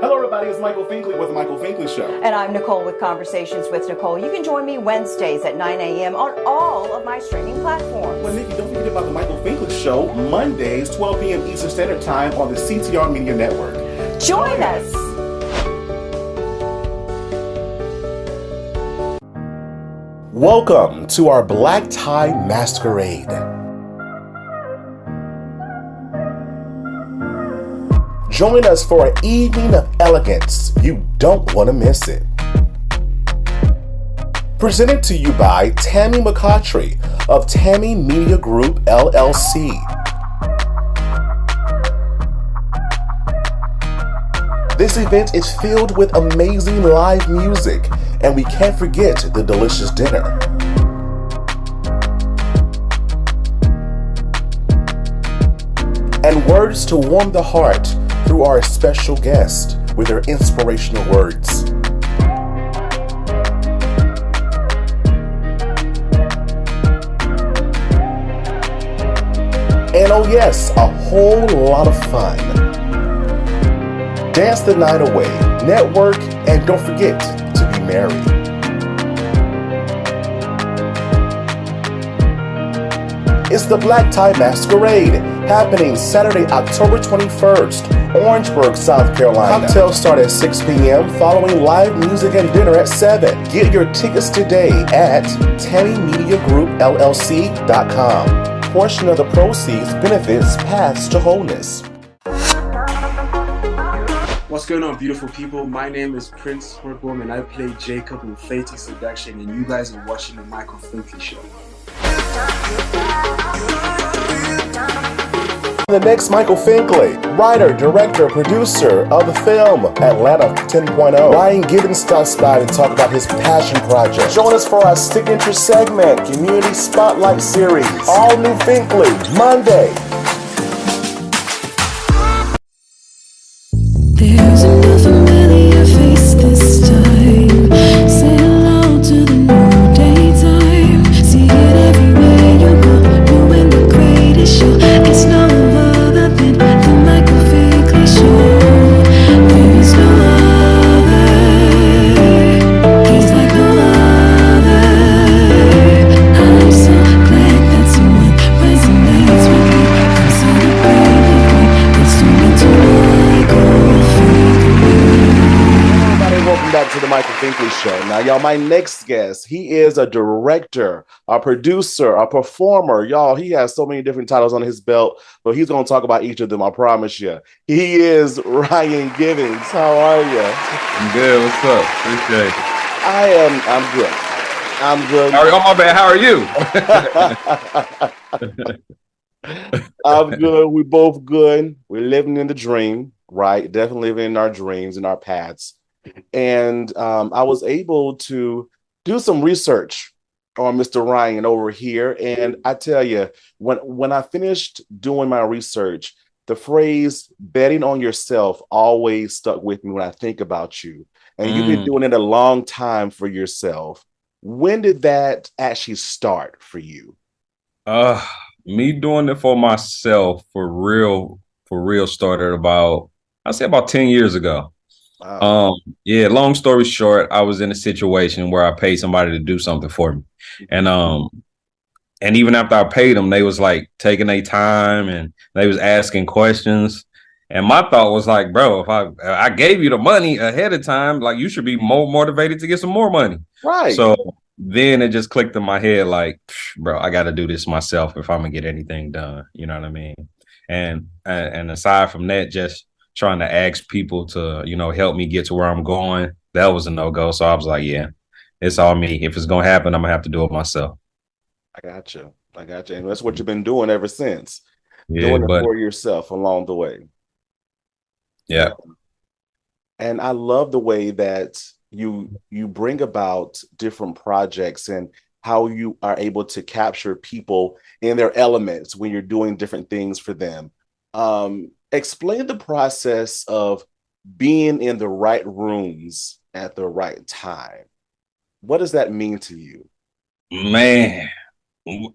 Hello, everybody. It's Michael Finkley with the Michael Finkley Show. And I'm Nicole with Conversations with Nicole. You can join me Wednesdays at 9 a.m. on all of my streaming platforms. Well, Nikki, don't forget about the Michael Finkley Show, Mondays, 12 p.m. Eastern Standard Time on the CTR Media Network. Join us. Welcome to our Black Tie Masquerade. Join us for an evening of elegance. You don't want to miss it. Presented to you by Tammy McCautry of Tammy Media Group LLC. This event is filled with amazing live music, and we can't forget the delicious dinner. And words to warm the heart through our special guest with their inspirational words. And oh, yes, a whole lot of fun. Dance the night away, network, and don't forget to be merry. It's the Black Tie Masquerade happening Saturday, October 21st, Orangeburg, South Carolina. Cocktails start at 6 p.m. following live music and dinner at 7. Get your tickets today at TammyMediaGroupLLC.com. Portion of the proceeds benefits Paths to Wholeness. What's going on, beautiful people? My name is Prince Hortboom, and I play Jacob in Fate Seduction, and you guys are watching the Michael Finkley Show. The next Michael Finkley, writer, director, producer of the film Atlanta 10.0. Ryan Givins stops by to talk about his passion project. Join us for our signature segment, Community Spotlight Series. All new Finkley, Monday. Show. Now, y'all, my next guest, he is a director, a producer, a performer. Y'all, he has so many different titles on his belt, but he's going to talk about each of them, I promise you. He is Ryan Givins. How are you? I'm good. What's up? Appreciate it. I am, I'm good. I'm good. How are, oh, my bad. How are you? I'm good. We're both good. We're living in the dream, right? Definitely living in our dreams and our paths. And um, I was able to do some research on Mr. Ryan over here. And I tell you, when when I finished doing my research, the phrase betting on yourself always stuck with me when I think about you. And you've been Mm. doing it a long time for yourself. When did that actually start for you? uh, me doing it for myself for real, for real started about, I say about 10 years ago. Wow. Um, yeah, long story short, I was in a situation where I paid somebody to do something for me. And um and even after I paid them, they was like taking their time and they was asking questions. And my thought was like, bro, if I I gave you the money ahead of time, like you should be more motivated to get some more money. right. So then it just clicked in my head, like, bro, I got to do this myself if I'm gonna get anything done. You know what I mean? And and and aside from that, just trying to ask people to, you know, help me get to where I'm going, that was a no go. So I was like, yeah, it's all me. If it's gonna happen, I'm gonna have to do it myself. I got you. I got you. And that's what you've been doing ever since. Yeah, doing it but for yourself along the way. yeah, And I love the way that you you bring about different projects and how you are able to capture people in their elements when you're doing different things for them. Um, explain the process of being in the right rooms at the right time. What does that mean to you? man,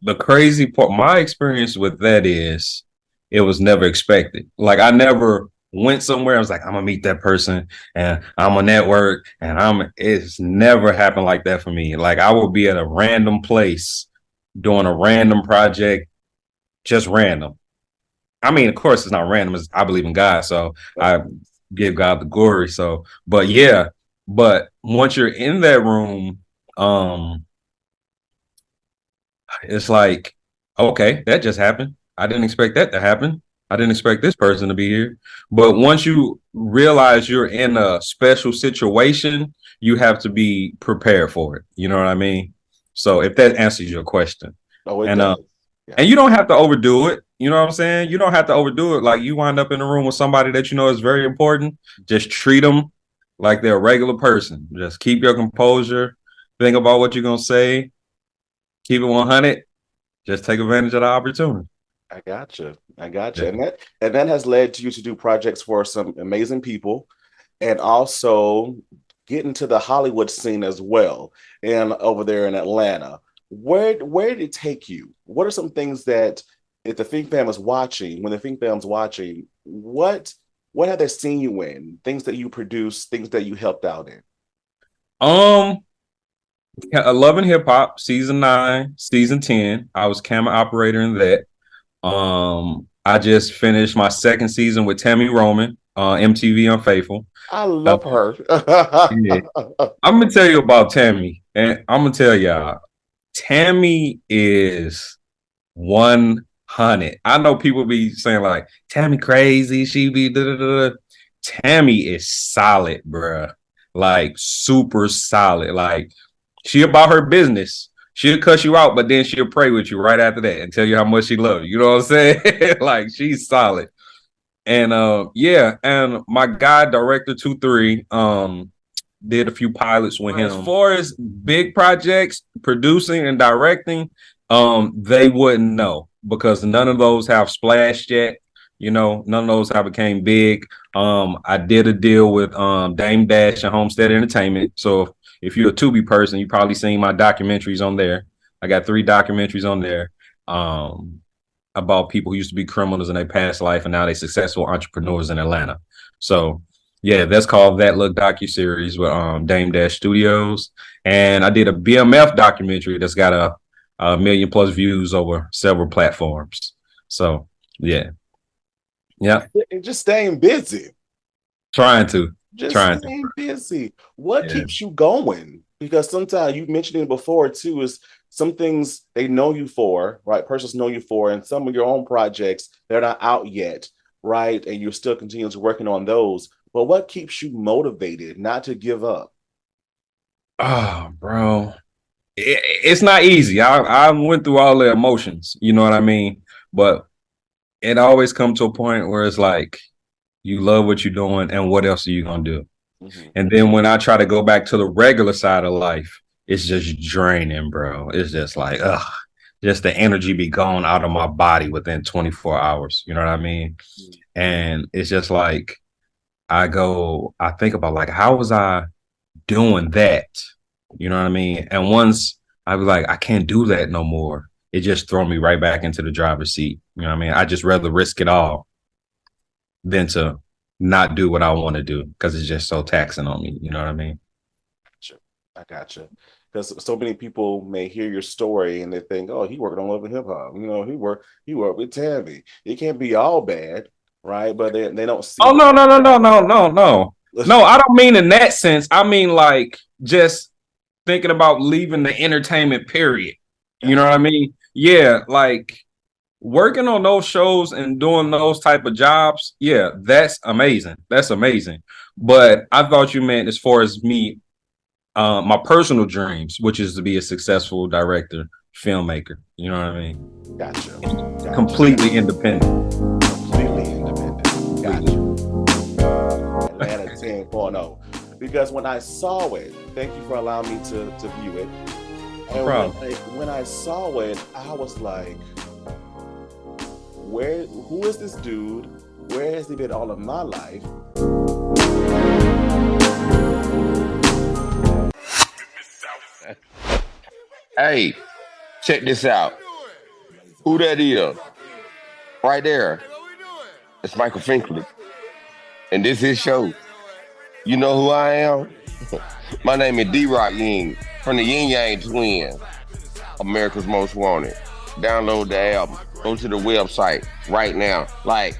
the crazy part, my experience with that is it was never expected. Like I never went somewhere. I was like, I'm gonna meet that person and I'm a network and I'm it's never happened like that for me. Like I will be at a random place doing a random project, just random. I mean, of course, it's not random. It's, I believe in God, so I give God the glory. So, but yeah, but once you're in that room, um, it's like, okay, that just happened. I didn't expect that to happen. I didn't expect this person to be here. But once you realize you're in a special situation, you have to be prepared for it. You know what I mean? So if that answers your question. Oh, And, uh, And you don't have to overdo it. You know what I'm saying? You don't have to overdo it. Like you wind up in a room with somebody that you know is very important. Just treat them like they're a regular person. Just keep your composure. Think about what you're gonna say. Keep it 100. Just take advantage of the opportunity. I gotcha. I gotcha. Yeah. And that and that has led to you to do projects for some amazing people and also get into the Hollywood scene as well and over there in Atlanta. Where where did it take you? What are some things that if the Fink Fam is watching, when the Fink Fam's watching, what what have they seen you in? Things that you produced, things that you helped out in. Um, and Hip Hop season nine, season ten. I was camera operator in that. Um, I just finished my second season with Tami Roman, uh, MTV Unfaithful. I love her. Yeah. I'm gonna tell you about Tammy, and I'm gonna tell y'all, Tammy is one hundred. I know people be saying like Tammy crazy, she be da da da. da." Tammy is solid, bruh. Like super solid. Like she about her business. She'll cuss you out, but then she'll pray with you right after that and tell you how much she loves you. You know what I'm saying? like she's solid. And uh yeah, and my guy director 2-3 um did a few pilots with him. As far as big projects, producing and directing, um, they wouldn't know because none of those have splashed yet. You know, none of those have became big. Um, I did a deal with um Dame Dash and Homestead Entertainment. So if you're a Tubi person, you probably seen my documentaries on there. I got three documentaries on there. Um about people who used to be criminals in their past life and now they're successful entrepreneurs in Atlanta. So yeah, that's called That Look docu series with um Dame Dash Studios, and I did a BMF documentary that's got a, a million plus views over several platforms. So yeah, yeah, And just staying busy. trying to. Just Trying to. busy. What Yeah. keeps you going? Because sometimes you mentioned it before too, is some things they know you for, right? Persons know you for, and some of your own projects, they're not out yet, right? And you're still continuously working on those. But what keeps you motivated not to give up? Oh, bro, it, it's not easy. I I went through all the emotions. You know what I mean? But it always comes to a point where it's like you love what you're doing, and what else are you gonna do? Mhm. And then when I try to go back to the regular side of life, it's just draining, bro. It's just like, ugh, just the energy be gone out of my body within 24 hours. You know what I mean? And it's just like, I go, I think about like, how was I doing that? You know what I mean? And once I was like, I can't do that no more, it just throw me right back into the driver's seat. You know what I mean? I just rather risk it all than to not do what I want to do because it's just so taxing on me. You know what I mean? Sure. I gotcha. Because so many people may hear your story and they think, "Oh, he worked on Love and Hip Hop." You know, he worked he worked with Tammy. It can't be all bad, right? But they they don't see. Oh no, no, no, no, no, no, no. No, I don't mean in that sense. I mean like just thinking about leaving the entertainment period. You know what I mean? Yeah, like working on those shows and doing those type of jobs. Yeah, that's amazing. That's amazing. But I thought you meant as far as me, uh, my personal dreams, which is to be a successful director, filmmaker. You know what I mean? Gotcha. Gotcha. Completely independent. Independent. Gotcha. Atlanta 10.0. Because when I saw it, thank you for allowing me to, to view it. And when I, when I saw it, I was like, where who is this dude? Where has he been all of my life? Hey, check this out. Who that is? Right there. It's Michael Finkley. and this is show. You know who I am? My name is D-Roc Ying from the Ying Yang Twins, America's Most Wanted. Download the album. Go to the website right now. Like,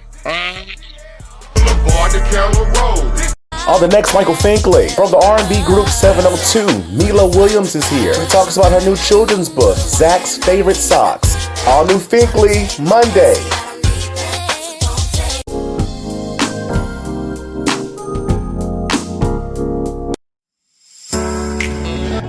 On the next Michael Finkley from the R&B group 702, Meelah Williams is here. She talks about her new children's book, Zach's Favorite Socks. All new Finkley Monday.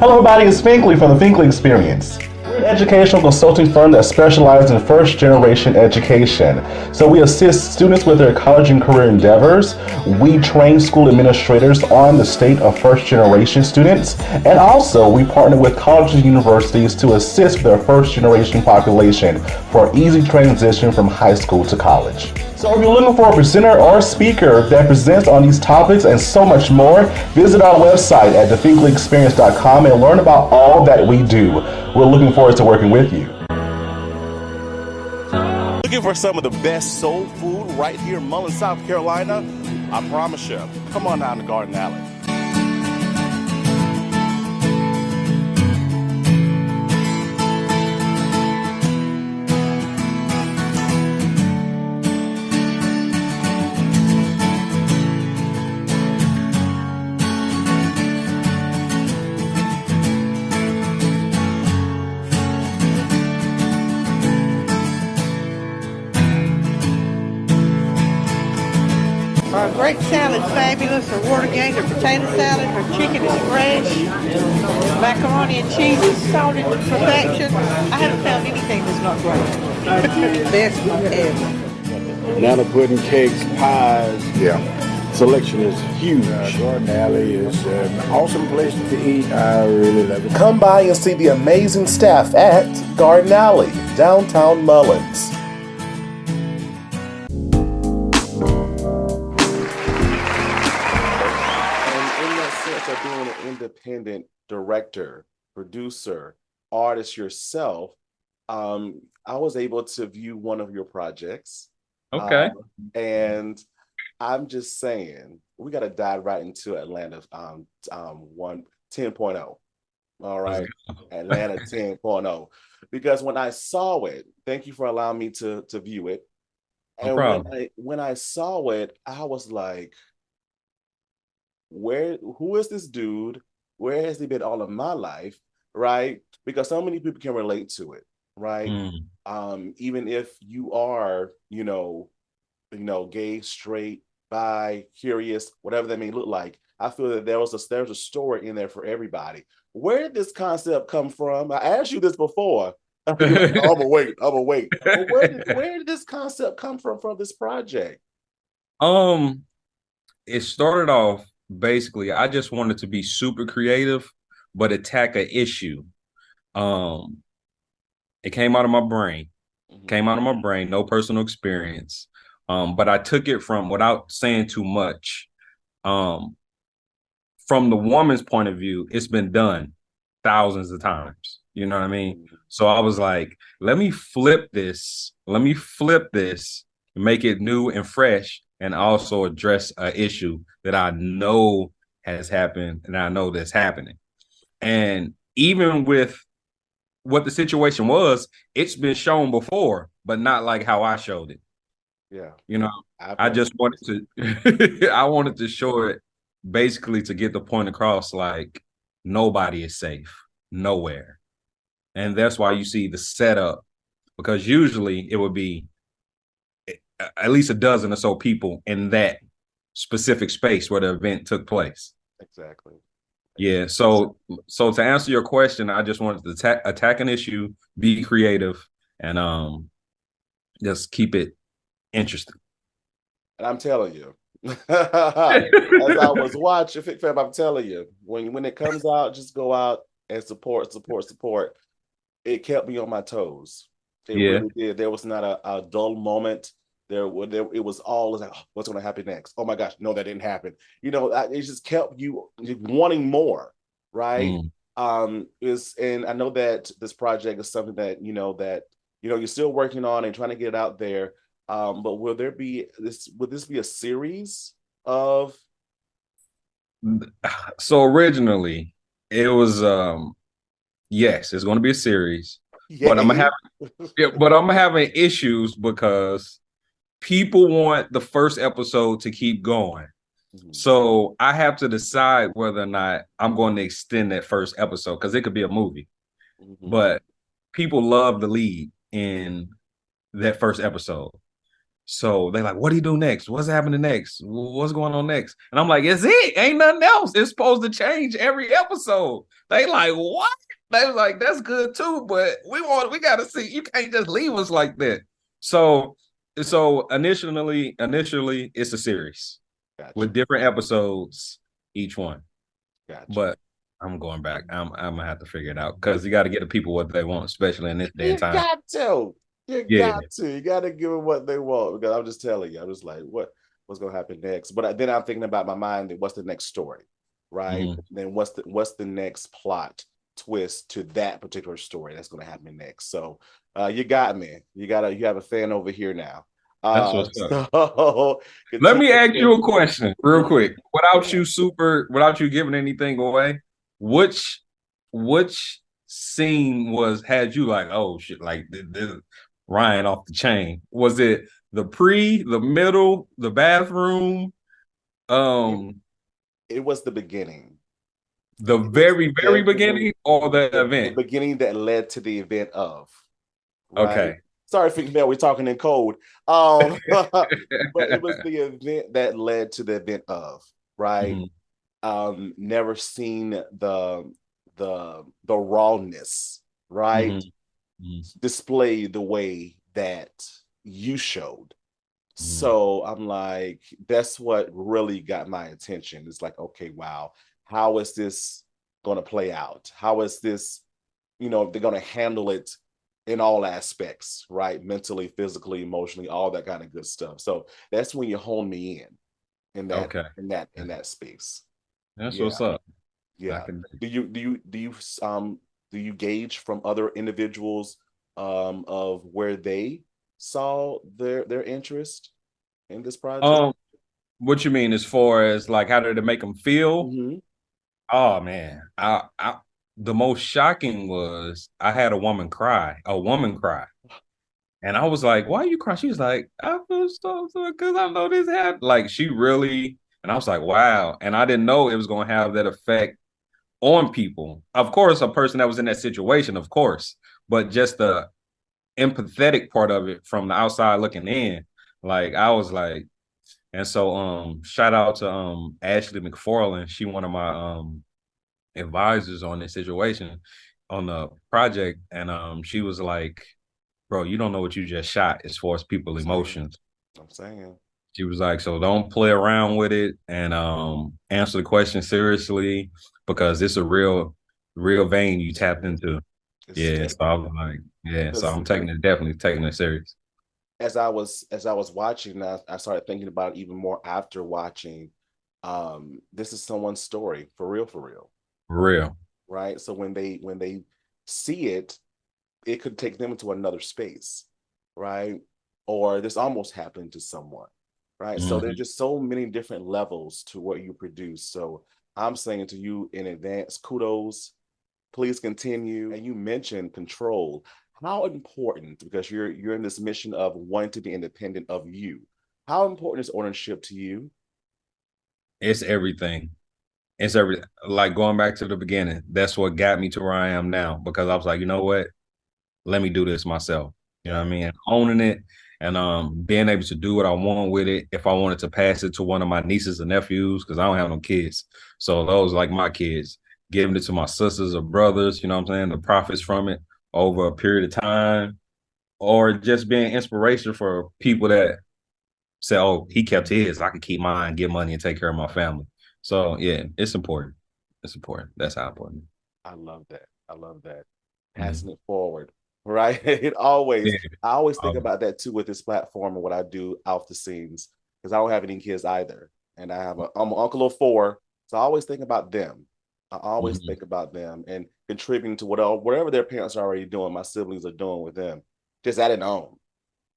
Hello, everybody. It's Finkley from the Finkley Experience. We're an educational consulting firm that specializes in first generation education. So we assist students with their college and career endeavors. We train school administrators on the state of first generation students. And also, we partner with colleges and universities to assist their first generation population for easy transition from high school to college. So if you're looking for a presenter or speaker that presents on these topics and so much more, visit our website at thefinkleyexperience.com and learn about all that we do. We're looking forward to working with you. Looking for some of the best soul food right here in Mullins, South Carolina? I promise you. Come on down to Garden Alley. Our grape salad's fabulous. Our water gator potato salad. Our chicken is fresh. Macaroni and cheese is salted to perfection. I haven't found anything that's not great. Best ever. banana pudding, cakes, pies. Yeah. Selection is huge. Uh, Garden Alley is an awesome place to eat. I really love it. Come by and see the amazing staff at Garden Alley, downtown Mullins. Director, producer, artist yourself, um, I was able to view one of your projects. Okay. Um, and I'm just saying, we got to dive right into Atlanta um, um, one 10.0. All right. Atlanta 10.0. Because when I saw it, thank you for allowing me to, to view it. And when I, when I saw it, I was like, where who is this dude? Where has he been all of my life? Right? Because so many people can relate to it, right? Mm. um even if you are you know you know gay straight bi curious whatever that may look like i feel that there was a there's a story in there for everybody where did this concept come from i asked you this before i'm wait i'm But where, did, where did this concept come from from this project Um, it started off basically. I just wanted to be super creative, but attack a issue. Um, it came out of my brain. Came out of my brain. No personal experience. Um, but I took it from without saying too much. Um, from the woman's point of view, it's been done thousands of times. You know what I mean? So I was like, let me flip this. Let me flip this, make it new and fresh, and also address a issue that I know has happened and I know that's happening. And even with what the situation was, it's been shown before, but not like how I showed it. yeah You know, I've I just wanted to I wanted to show it basically to get the point across like nobody is safe nowhere. And that's why you see the setup because usually it would be at least a dozen or so people in that specific space where the event took place. exactly Yeah. So so to answer your question, I just wanted to attack attack an issue, be creative, and um just keep it interesting. And I'm telling you, as I was watching Fink Fam, I'm telling you, when when it comes out, just go out and support, support, support. It kept me on my toes. It Yeah. really did. There was not a, a dull moment. There, there it was all like, "Oh, what's going to happen next? Oh my gosh, no, that didn't happen. You know, it just kept you wanting more, right? Mm. um is and i know that this project is something that you know that you know you're still working on and trying to get it out there um but will there be this would this be a series of So originally, it was um, yes, it's going to be a series, but I'm having yeah, but I'm having issues because people want the first episode to keep going. Mhm. So I have to decide whether or not I'm going to extend that first episode because it could be a movie. Mhm. But people love the lead in that first episode. So they're like, what do you do next? What's happening next? What's going on next? And I'm like, it's it. Ain't nothing else. It's supposed to change every episode. They like, what? They like, that's good too, but we want we gotta see. You can't just leave us like that. So so initially, initially it's a series Gotcha. with different episodes each one. Gotcha. But I'm going back. I'm I'm gonna have to figure it out because you got to get the people what they want, especially in this day and time. You got to. You Yeah. got to. You got to give them what they want. Because I'm just telling you, I'm just like, what what's gonna happen next? But then I'm thinking about my mind. What's the next story, right? Mhm. Then what's the what's the next plot twist to that particular story that's gonna happen next? So uh, you got me. You got to You have a fan over here now. That's Uh, so- Let me ask you a question real quick, without you super, without you giving anything away. Which which scene was had you like, oh shit, like this, this Ryan off the chain? Was it the pre, the middle, the bathroom? Um, It was the beginning. The very, very beginning or the The event? beginning that led to the event of. Okay. right? Sorry, female, we're talking in code. Um, but it was the event that led to the event of, right? Mhm. Um, never seen the the the rawness, right? Mhm. Mhm. Displayed the way that you showed. So I'm like, that's what really got my attention. It's like, okay, wow, how is this going to play out? How is this, you know, they're going to handle it in all aspects, right? Mentally, physically, emotionally, all that kind of good stuff. So that's when you hone me in, in that, Okay. in that, in that space. That's Yeah. what's up. Yeah. Can- Do you do you do you um do you gauge from other individuals um of where they saw their their interest in this project? Um, what you mean as far as like how did it make them feel? Mhm. Oh man, I, I the most shocking was I had a woman cry, a woman cry, and I was like, "Why are you crying?" She was like, "I feel so because I know this happened." Like she really, and I was like, "Wow!" And I didn't know it was going to have that effect on people. Of course, a person that was in that situation, of course, but just the empathetic part of it from the outside looking in, like I was like, and so um shout out to um Ashley McFarland. She one of my um advisors on this situation on the project. And um she was like, Bro, you don't know what you just shot as far as people emotions. I'm saying. She was like, so don't play around with it and um answer the question seriously because it's a real, real vein you tapped into. It's- Yeah. So I was like, yeah. So I'm taking it definitely taking it serious. As I was as I was watching, I, I started thinking about it even more after watching. Um, this is someone's story for real, for real. For real. right? So when they when they see it, it could take them into another space, right? Or this almost happened to someone, right? So there's just so many different levels to what you produce. So I'm saying to you in advance, kudos. Please continue. And you mentioned control. How important, because you're you're in this mission of wanting to be independent of you. How important is ownership to you? It's everything. It's every like going back to the beginning. That's what got me to where I am now because I was like, you know what? Let me do this myself. You know what I mean? Owning it and um being able to do what I want with it. If I wanted to pass it to one of my nieces and nephews, because I don't have no kids. So those like my kids, giving it to my sisters or brothers, you know what I'm saying? The profits from it over a period of time, or just being inspiration for people that say, "Oh, he kept his. I can keep mine, get money, and take care of my family." So yeah, it's important. It's important. That's how important. I love that. I love that. Passing it forward, right? it always, Yeah. I always think Um, about that too with this platform and what I do off the scenes because I don't have any kids either, and I have a I'm an uncle of four, so I always think about them. I always Mhm. think about them and contributing to whatever whatever their parents are already doing, my siblings are doing with them, just adding on,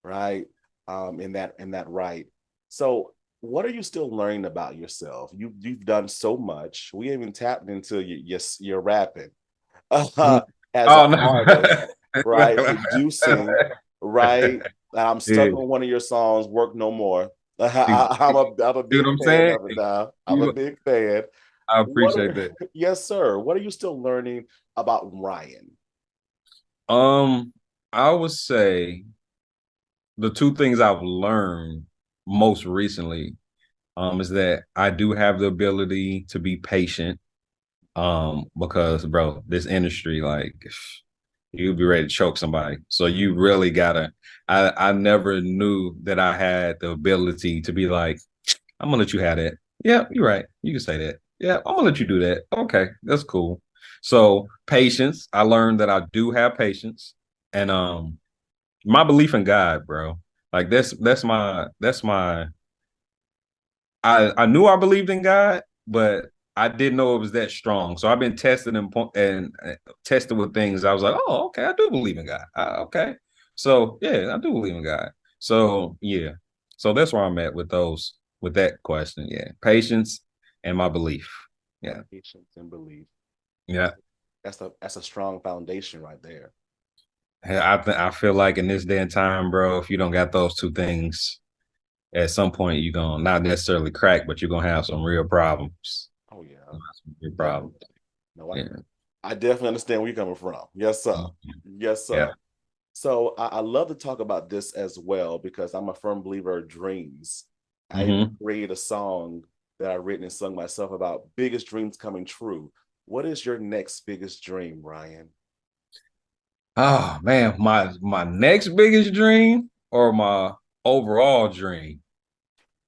right? Um, in that in that right. So what are you still learning about yourself? You you've done so much. We haven't tapped into your your, your rapping. Uh, as Oh, no. artist, right? Producing, right? I'm stuck Yeah. on one of your songs, "Work No More." I, am a I'm a big I'm fan saying? of it now. I'm a big fan. I appreciate are- that. Yes, sir. What are you still learning about Ryan? Um, I would say the two things I've learned most recently um is that I do have the ability to be patient. Um, because bro, this industry, like you'll be ready to choke somebody. So you really gotta I I never knew that I had the ability to be like, I'm gonna let you have that. Yeah, you're right. You can say that. Yeah, I'm gonna let you do that. Okay, that's cool. So patience, I learned that I do have patience, and um, my belief in God, bro. Like that's that's my that's my. I I knew I believed in God, but I didn't know it was that strong. So I've been tested and and uh, tested with things. I was like, oh, okay, I do believe in God. Okay, so yeah, I do believe in God. So yeah, so that's where I'm at with those with that question. Yeah, patience and my belief. Yeah. Patience and belief. Yeah. That's a that's a strong foundation right there. I th- I feel like in this day and time, bro, if you don't got those two things, at some point you're gonna not necessarily crack, but you're gonna have some real problems. Oh yeah. Some real problems. No, I, Yeah. I definitely understand where you're coming from. Yes, sir. Yes, sir. Yeah. So I, I love to talk about this as well because I'm a firm believer of dreams. I Mhm. created a song that I've written and sung myself about biggest dreams coming true. What is your next biggest dream, Ryan? Oh man, my my next biggest dream or my overall dream.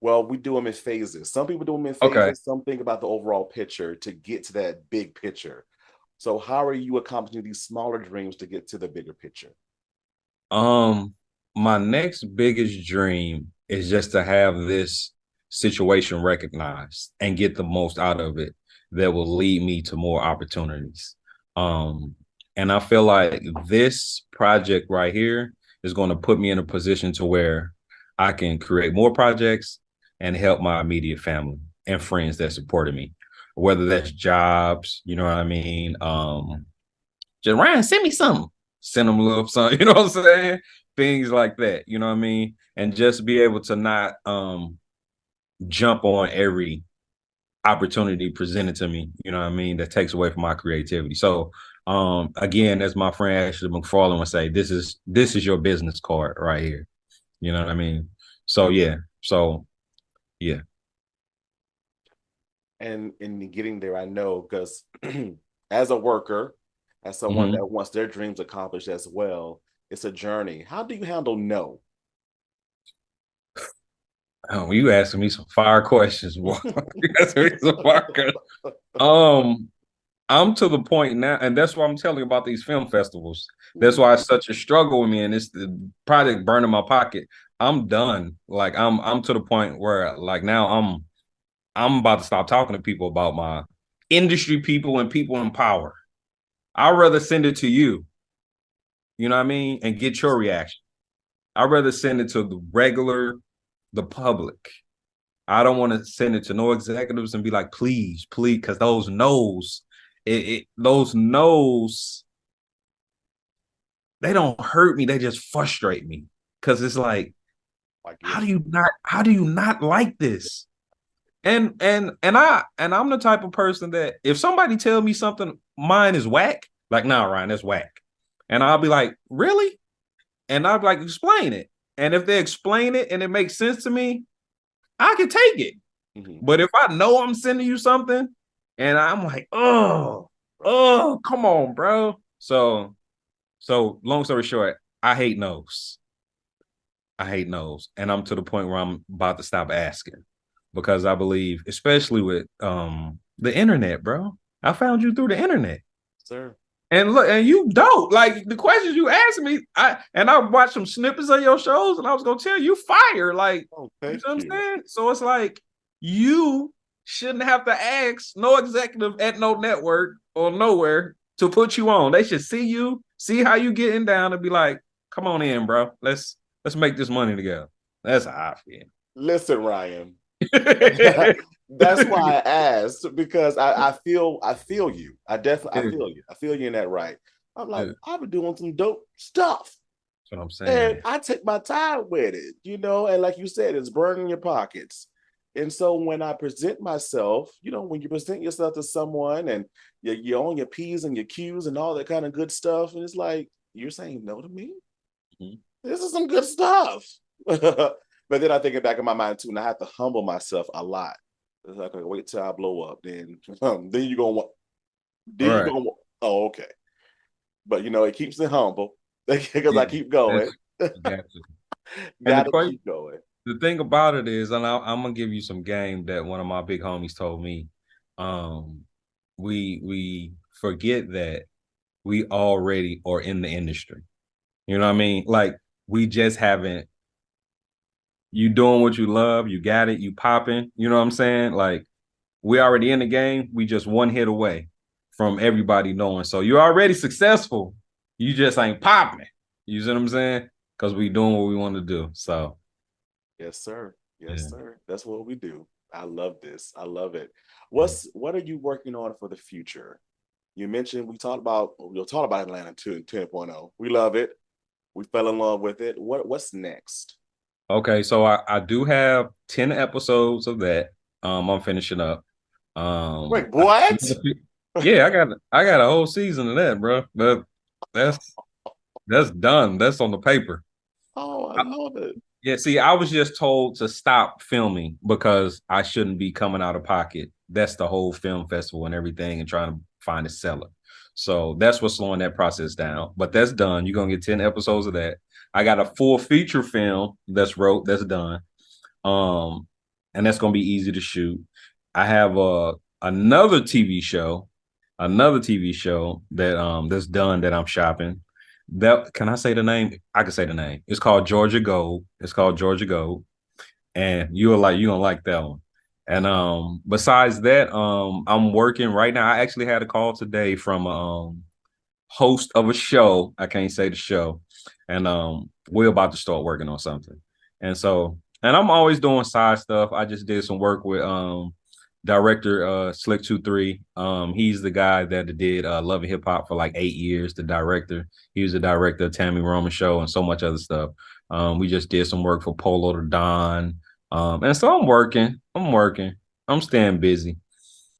Well, we do them in phases. Some people do them in phases. Okay. Some think about the overall picture to get to that big picture. So, how are you accomplishing these smaller dreams to get to the bigger picture? Um, my next biggest dream is just to have this situation recognized and get the most out of it that will lead me to more opportunities. Um, and I feel like this project right here is going to put me in a position to where I can create more projects and help my immediate family and friends that supported me, whether that's jobs, you know what I mean? Um, just Ryan, send me something. Send them a little something, you know what I'm saying? Things like that, you know what I mean? And just be able to not um jump on every opportunity presented to me, you know what I mean, that takes away from my creativity. So um again, as my friend Ashley McFarland would say, this is this is your business card right here. You know what I mean? So yeah. So yeah. And in getting there, I know because as a worker, as someone Mhm. that wants their dreams accomplished as well, it's a journey. How do you handle no? Oh, you asking me some fire questions, boy. you asking me some fire questions. Um, I'm to the point now, and that's why I'm telling you about these film festivals. That's why it's such a struggle with me, and it's the project burning my pocket. I'm done. Like I'm, I'm to the point where, like now, I'm, I'm about to stop talking to people about my industry people and people in power. I'd rather send it to you. You know what I mean, and get your reaction. I'd rather send it to the regular, the public. I don't want to send it to no executives and be like, please, please, because those knows, it, it those knows, they don't hurt me. They just frustrate me. Cause it's like, Like, how do you not, how do you not like this? And and and I and I'm the type of person that if somebody tell me something mine is whack, like nah, Ryan, that's whack. And I'll be like, really? And I'll be like, explain it. And if they explain it and it makes sense to me, I can take it. Mhm. But if I know I'm sending you something and I'm like, oh, oh, come on, bro. So, so long story short, I hate no's. I hate no's. And I'm to the point where I'm about to stop asking because I believe, especially with um the internet, bro. I found you through the internet. sir. And look, and you don't Like the questions you asked me, I and I watched some snippets of your shows, and I was gonna tell you fire. Like Oh, you know what. I'm saying? So it's like you shouldn't have to ask no executive at no network or nowhere to put you on. They should see you, see how you getting down, and be like, "Come on in, bro. Let's let's make this money together." That's how I feel. Listen, Ryan, That's why I asked because I, I feel I feel you. I definitely I feel you. I feel you in that right. I'm like Yeah. I've been doing some dope stuff, That's what I'm saying. and I take my time with it, you know. And like you said, it's burning your pockets. And so when I present myself, you know, when you present yourself to someone and you're, you're on your p's and your q's and all that kind of good stuff, and it's like you're saying no to me. Mhm. This is some good stuff. but then I think it back in my mind too, and I have to humble myself a lot. It's like, okay, wait till I blow up, then then you're gonna want then Right. you're gonna oh okay. But you know, it keeps me humble because I keep going. You to. Gotta keep going. the thing about it is, and I, I'm gonna give you some game that one of my big homies told me. Um, we we forget that we already are in the industry. You know what I mean? Like we just haven't. You doing what you love, you got it, you popping. You know what I'm saying? Like we already in the game. We just one hit away from everybody knowing. So you're already successful. You just ain't popping. You see what I'm saying? Because we doing what we want to do. So Yes, sir. Yes, Yeah. sir. That's what we do. I love this. I love it. What's what are you working on for the future? You mentioned we talked about we'll talk about Atlanta 2 10.0. We love it. We fell in love with it. What what's next? Okay, so I, I do have 10 episodes of that. Um, I'm finishing up. Um Wait, what? yeah, I got I got a whole season of that, bro. But that's that's done. That's on the paper. Oh, I love it. Yeah, see, I was just told to stop filming because I shouldn't be coming out of pocket. That's the whole film festival and everything, and trying to find a seller. So that's what's slowing that process down. But that's done. You're gonna get 10 episodes of that. I got a full feature film that's wrote, that's done. Um, and that's gonna be easy to shoot. I have a another TV show, another TV show that um that's done that I'm shopping. That can I say the name? I can say the name. It's called Georgia Gold. It's called Georgia Gold, and you're like you gonna like that one. And um, besides that, um, I'm working right now. I actually had a call today from um host of a show. I can't say the show, and um, we're about to start working on something. And so, and I'm always doing side stuff. I just did some work with um director uh Slick Two Three. Um, he's the guy that did uh Love and Hip Hop for like eight years. The director. He was the director of Tami Roman Show and so much other stuff. Um, we just did some work for Polo to Don. Um, and so I'm working. I'm working. I'm staying busy.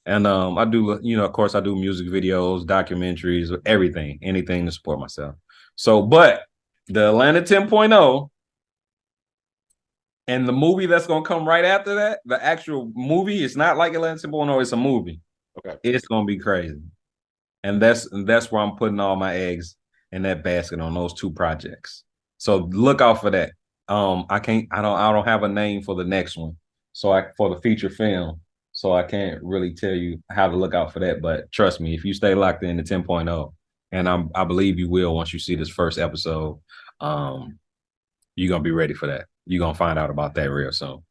And um, I do, you know, of course, I do music videos, documentaries, everything, anything to support myself. So, but the Atlanta 10.0 and the movie that's gonna come right after that, the actual movie, it's not like Atlanta 10.0, it's a movie. Okay. It's gonna be crazy. And that's and that's where I'm putting all my eggs in that basket on those two projects. So look out for that. Um, I can't, I don't, I don't have a name for the next one. So I for the feature film. So I can't really tell you how to look out for that. But trust me, if you stay locked in the 10.0, and I'm I believe you will once you see this first episode, um, you're gonna be ready for that. You're gonna find out about that real soon.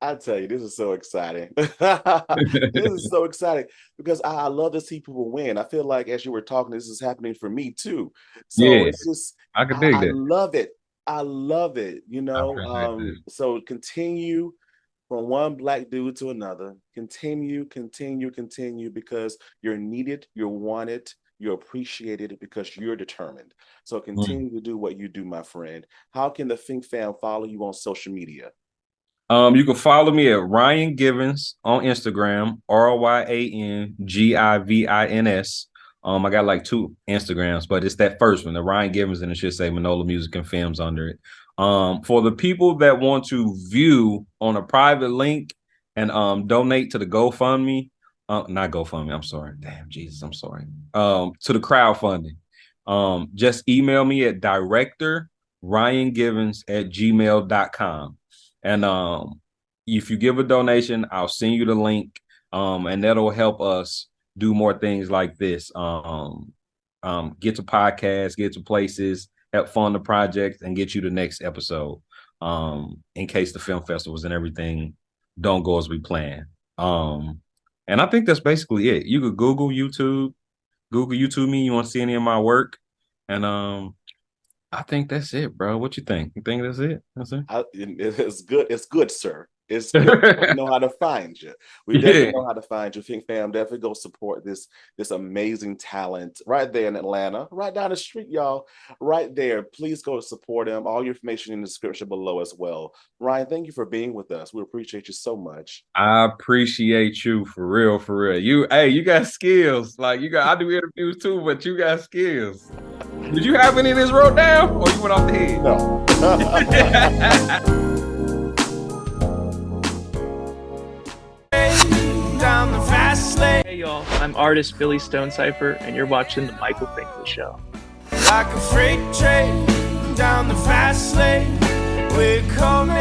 I tell you, this is so exciting. this is so exciting because I, I love to see people win. I feel like as you were talking, this is happening for me too. So Yeah, it's just I can I, dig I that. I love it. I love it. You know, um, so continue from one black dude to another. Continue, continue, continue because you're needed, you're wanted, you're appreciated because you're determined. So Mm. continue to do what you do, my friend. How can the Fink fam follow you on social media? Um, you can follow me at Ryan Givins on Instagram, R Y A N G I V I N S. Um, I got like two Instagrams, but it's that first one, the Ryan Givins, and it should say Manola Music and Films under it. Um, for the people that want to view on a private link and um donate to the GoFundMe, uh, not GoFundMe, I'm sorry. Damn, Jesus, I'm sorry. Um, to the crowdfunding. Um, just email me at director Ryan Givins at gmail.com. And um, if you give a donation, I'll send you the link. Um, and that'll help us do more things like this. Um, um, get to podcasts, get to places, help fund the project, and get you the next episode. Um, in case the film festivals and everything don't go as we plan. Um, and I think that's basically it. You could Google YouTube, Google YouTube me. You want to see any of my work, and um, I think that's it, bro. What you think? You think that's it? That's it. I, it- it's good. It's good, sir. It's know how to find you. We definitely Yeah. know how to find you. Fink fam, definitely go support this this amazing talent right there in Atlanta, right down the street, y'all. Right there. Please go support him. All your information in the description below as well. Ryan, thank you for being with us. We appreciate you so much. I appreciate you for real, for real. You, hey, you got skills. Like you got, I do interviews too, but you got skills. Did you have any of this wrote down, or you went off the head? No. Hey y'all, I'm artist Billy Stone Cipher, and you're watching the Michael Finkley Show. Like a freight train down the fast lane, we're coming.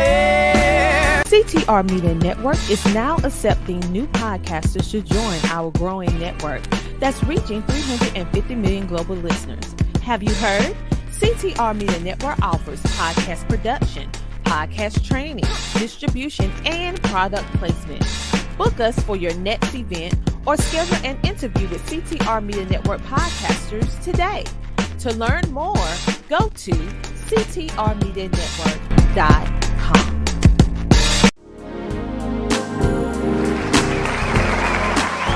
CTR Media Network is now accepting new podcasters to join our growing network that's reaching 350 million global listeners. Have you heard? CTR Media Network offers podcast production, podcast training, distribution, and product placement. Book us for your next event or schedule an interview with CTR Media Network podcasters today. To learn more, go to ctrmedianetwork.com.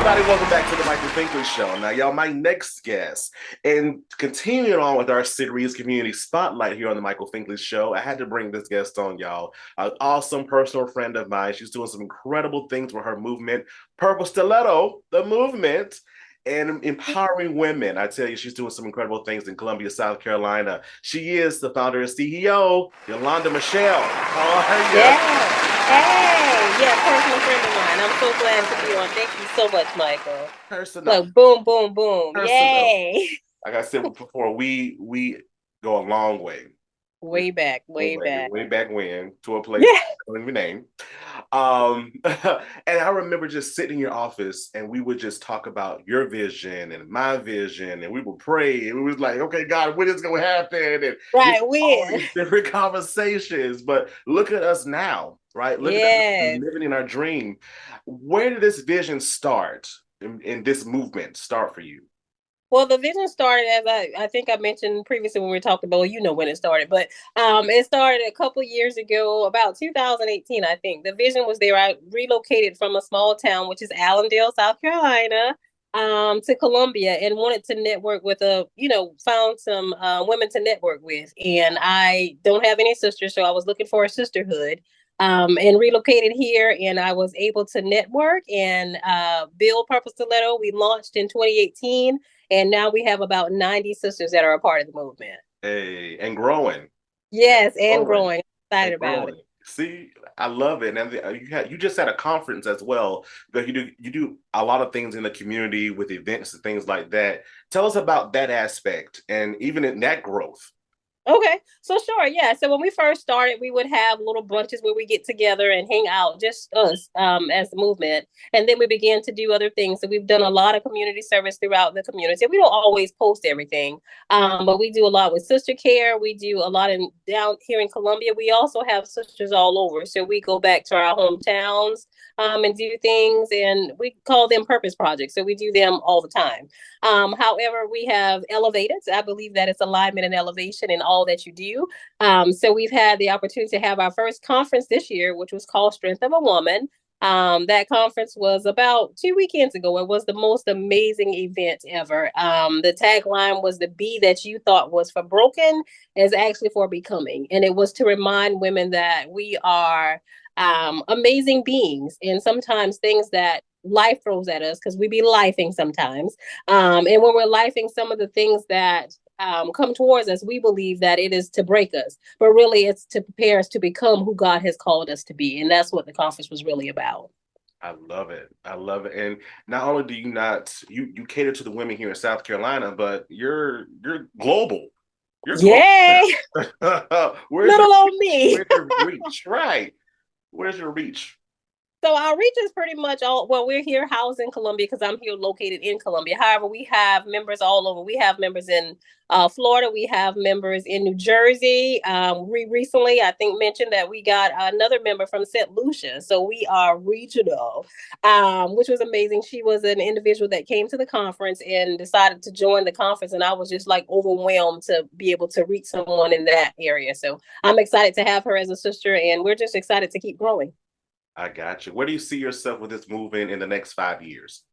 Everybody, welcome back to the Michael Finkley Show. Now, y'all, my next guest, and continuing on with our series Community Spotlight here on the Michael Finkley Show, I had to bring this guest on, y'all. An awesome personal friend of mine. She's doing some incredible things with her movement, Purple Stiletto, the movement, and empowering women. I tell you, she's doing some incredible things in Columbia, South Carolina. She is the founder and CEO, Yolanda Michelle. How are you? Yeah. Hey, yeah, personal friend of mine. I'm so glad to be on. Thank you so much, Michael. Personal. Look, boom, boom, boom. Personal. Yay. Like I said before, we we go a long way. Way back, way back. way back when to a place Yeah. I don't even name. Um, and I remember just sitting in your office and we would just talk about your vision and my vision, and we would pray, and we was like, okay, God, when is gonna happen? And Right, we different conversations. But look at us now, right? At Yes. living in our dream. Where did this vision start? In, in this movement start for you? Well, the vision started as I, I think I mentioned previously when we were talking about, well, you know when it started, but um, it started a couple years ago, about 2018, I think. The vision was there. I relocated from a small town, which is Allendale, South Carolina, um, to Columbia and wanted to network with a, you know, found some uh, women to network with. And I don't have any sisters, so I was looking for a sisterhood um, and relocated here. And I was able to network and uh, build Purple Stiletto. We launched in 2018, and now we have about 90 sisters that are a part of the movement. Hey, and growing. Yes, and Growing. growing. Excited and about growing. it. See, I love it, and you had you just had a conference as well because you do you do a lot of things in the community with events and things like that. Tell us about that aspect and even in that growth. Okay, so sure, yeah. So when we first started, we would have little brunches where we get together and hang out, just us um, as the movement, and then we began to do other things. So we've done a lot of community service throughout the community. We don't always post everything, um, but we do a lot with sister care. We do a lot in down here in Columbia. We also have sisters all over, so we go back to our hometowns um, and do things, and we call them purpose projects. So we do them all the time. Um, however, we have elevated. I believe that it's alignment and elevation in all that you do. Um, so we've had the opportunity to have our first conference this year, which was called Strength of a Woman. Um, that conference was about two weekends ago. It was the most amazing event ever. Um, the tagline was the B that you thought was for broken is actually for becoming. And it was to remind women that we are um, amazing beings. And sometimes things that life throws at us, because we be lifing sometimes. Um, and when we're lifing some of the things that um, come towards us, we believe that it is to break us, but really it's to prepare us to become who God has called us to be. And that's what the conference was really about. I love it. I love it. And not only do you not you you cater to the women here in South Carolina, but you're you're global. You're Yay! global. Little your, old me. Where's your reach? Right. Where's your reach? So our reach is pretty much all. Well, we're here housed in Columbia because I'm here located in Columbia. However, we have members all over. We have members in uh, Florida. We have members in New Jersey. Um, we recently, I think, mentioned that we got another member from St. Lucia. So we are regional, um, which was amazing. She was an individual that came to the conference and decided to join the conference, and I was just like overwhelmed to be able to reach someone in that area. So I'm excited to have her as a sister, and we're just excited to keep growing. I got you. Where do you see yourself with this movement in the next five years?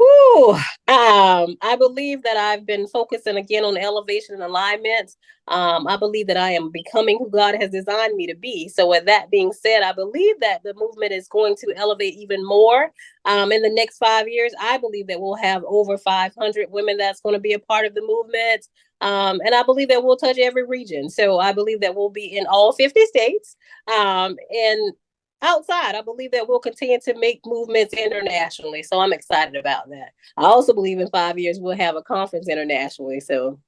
Ooh, um, I believe that I've been focusing again on elevation and alignment. Um, I believe that I am becoming who God has designed me to be. So, with that being said, I believe that the movement is going to elevate even more. Um, in the next five years, I believe that we'll have over 500 women that's going to be a part of the movement. Um, and I believe that we'll touch every region. So, I believe that we'll be in all 50 states. Um, and outside. I believe that we'll continue to make movements internationally. So I'm excited about that. I also believe in five years we'll have a conference internationally. So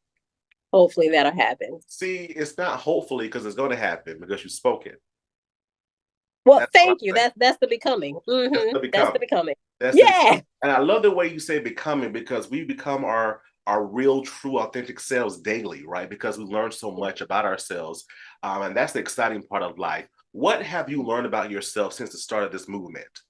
hopefully that'll happen. See, it's not hopefully because it's going to happen because you spoke it. Well, that's thank you. That's that's the becoming. Mm-hmm. That's the becoming. That's the becoming. That's yeah. The, and I love the way you say becoming because we become our our real, true, authentic selves daily, right? Because we learn so much about ourselves, um, and that's the exciting part of life. What have you learned about yourself since the start of this movement?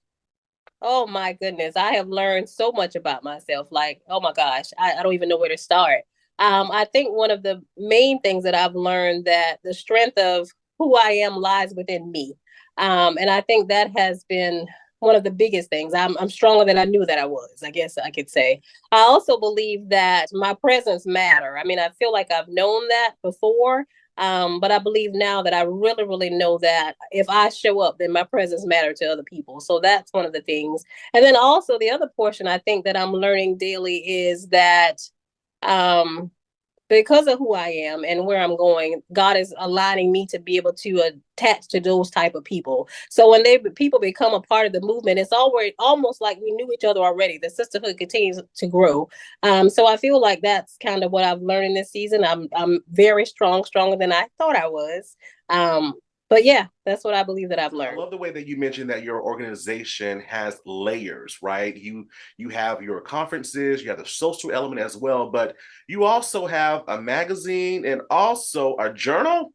Oh my goodness, I have learned so much about myself. Like, oh my gosh, I, I don't even know where to start. Um, I think one of the main things that I've learned that the strength of who I am lies within me. Um, and I think that has been one of the biggest things. I'm, I'm stronger than I knew that I was, I guess I could say. I also believe that my presence matter. I mean, I feel like I've known that before, um, but I believe now that I really, really know that if I show up, then my presence matters to other people. So that's one of the things. And then also the other portion I think that I'm learning daily is that um, because of who I am and where I'm going, God is aligning me to be able to attach to those type of people. So when they people become a part of the movement, it's already almost like we knew each other already. The sisterhood continues to grow. Um, so I feel like that's kind of what I've learned in this season. I'm I'm very strong, stronger than I thought I was. Um, but yeah, that's what I believe that I've learned. I love the way that you mentioned that your organization has layers, right? You you have your conferences, you have the social element as well, but you also have a magazine and also a journal.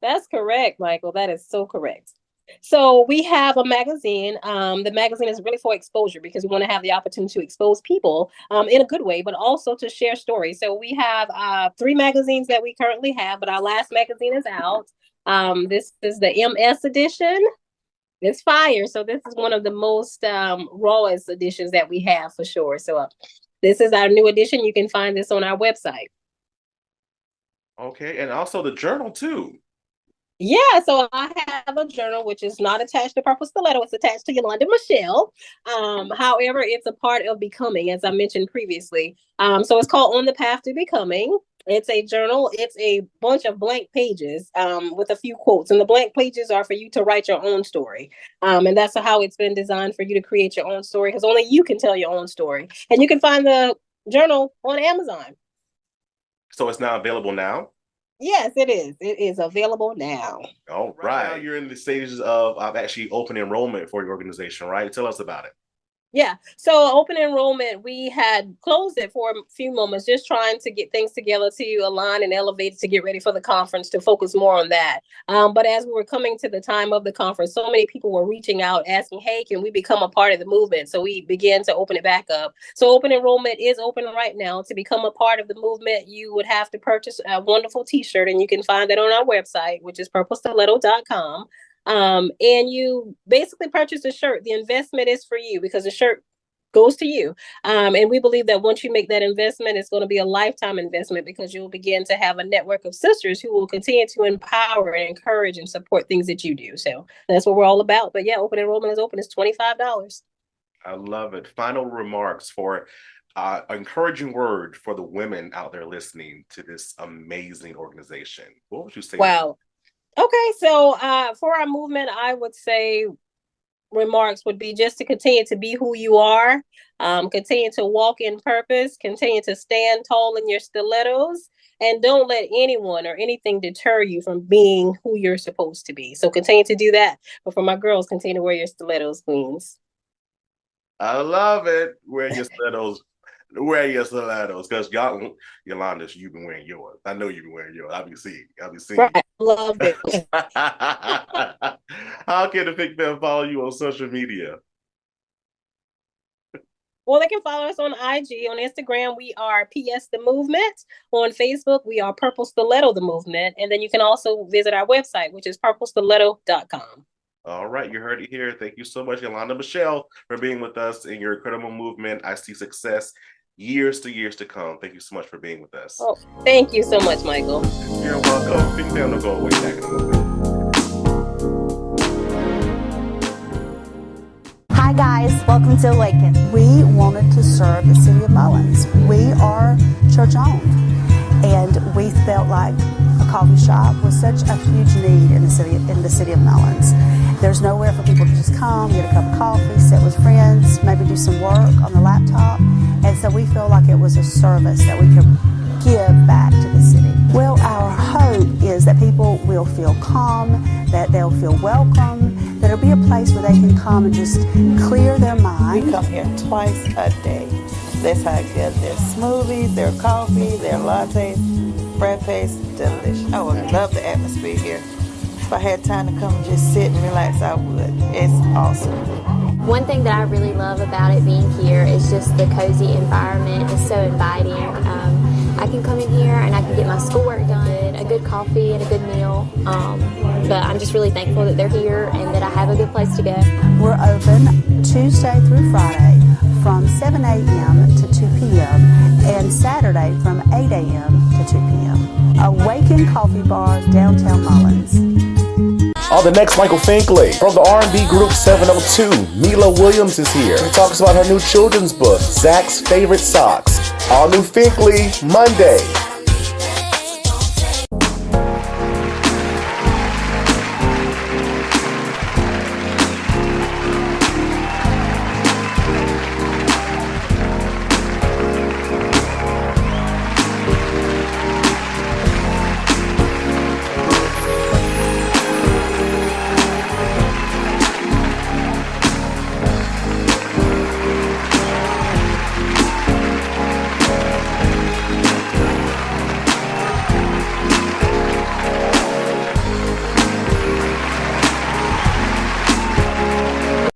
That's correct, Michael. That is so correct. So we have a magazine. Um, the magazine is really for exposure because we want to have the opportunity to expose people um, in a good way, but also to share stories. So we have uh, three magazines that we currently have, but our last magazine is out. Um, this is the MS edition. It's fire. So this is one of the most um, rawest editions that we have for sure. So uh, this is our new edition. You can find this on our website. Okay, and also the journal too. Yeah, so I have a journal which is not attached to Purple Stiletto. It's attached to Yolanda Michelle. Um, however, it's a part of becoming, as I mentioned previously. Um, so it's called On the Path to Becoming. It's a journal. It's a bunch of blank pages um, with a few quotes, and the blank pages are for you to write your own story. Um, and that's how it's been designed for you to create your own story, because only you can tell your own story. And you can find the journal on Amazon. So it's now available now. Yes, it is. It is available now. All right. right. You're in the stages of, of actually open enrollment for your organization, right? Tell us about it. Yeah. So open enrollment, we had closed it for a few moments, just trying to get things together to align and elevate to get ready for the conference to focus more on that. Um, but as we were coming to the time of the conference, so many people were reaching out asking, hey, can we become a part of the movement? So we began to open it back up. So open enrollment is open right now. To become a part of the movement, you would have to purchase a wonderful t-shirt and you can find that on our website, which is purplestiletto.com um, and you basically purchase a shirt. The investment is for you because the shirt goes to you. Um, and we believe that once you make that investment, it's going to be a lifetime investment because you'll begin to have a network of sisters who will continue to empower and encourage and support things that you do. So that's what we're all about. But yeah, open enrollment is open. It's $25. I love it. Final remarks for uh, encouraging word for the women out there listening to this amazing organization. What would you say? Wow. Okay, so uh, for our movement, I would say remarks would be just to continue to be who you are, um, continue to walk in purpose, continue to stand tall in your stilettos, and don't let anyone or anything deter you from being who you're supposed to be. So continue to do that. But for my girls, continue to wear your stilettos, queens. I love it. Wear your stilettos, wear your stilettos because y'all, mm, Yolanda, you've been wearing yours. I know you've been wearing yours. I'll be seeing. I'll be seeing. Right. Love it. How can the Fink Fam follow you on social media? Well, they can follow us on IG. On Instagram, we are PS The Movement. On Facebook, we are Purple Stiletto The Movement. And then you can also visit our website, which is purplestiletto.com. All right, you heard it here. Thank you so much, Yolanda Michelle, for being with us in your incredible movement. I see success years to years to come. Thank you so much for being with us. Oh, thank you so much, Michael. You're welcome. Fink Fam will go away back in a moment. Hi guys, welcome to Awaken. We wanted to serve the city of Mullins. We are church owned and we felt like a coffee shop was such a huge need in the city in the city of Mullins. There's nowhere for people to just come, get a cup of coffee, sit with friends, maybe do some work on the laptop. And so we feel like it was a service that we could give back to the city. Well, our hope is that people will feel calm, that they'll feel welcome, that it'll be a place where they can come and just clear their mind. We come here twice a day. That's how I get their smoothies, their coffee, their lattes, frappes, delicious. I would love the atmosphere here. If I had time to come and just sit and relax, I would. It's awesome. One thing that I really love about it being here is just the cozy environment. It's so inviting. Um, I can come in here and I can get my schoolwork done, a good coffee and a good meal. Um, but I'm just really thankful that they're here and that I have a good place to go. We're open Tuesday through Friday from 7 a.m. to 2 p.m. and Saturday from 8 a.m. to 2 p.m. Awaken Coffee Bar, downtown Mullins. On the next, Michael Finkley from the R&B group 702. Meelah Williams is here. She talks about her new children's book, Zach's Favorite Socks. All new Finkley Monday,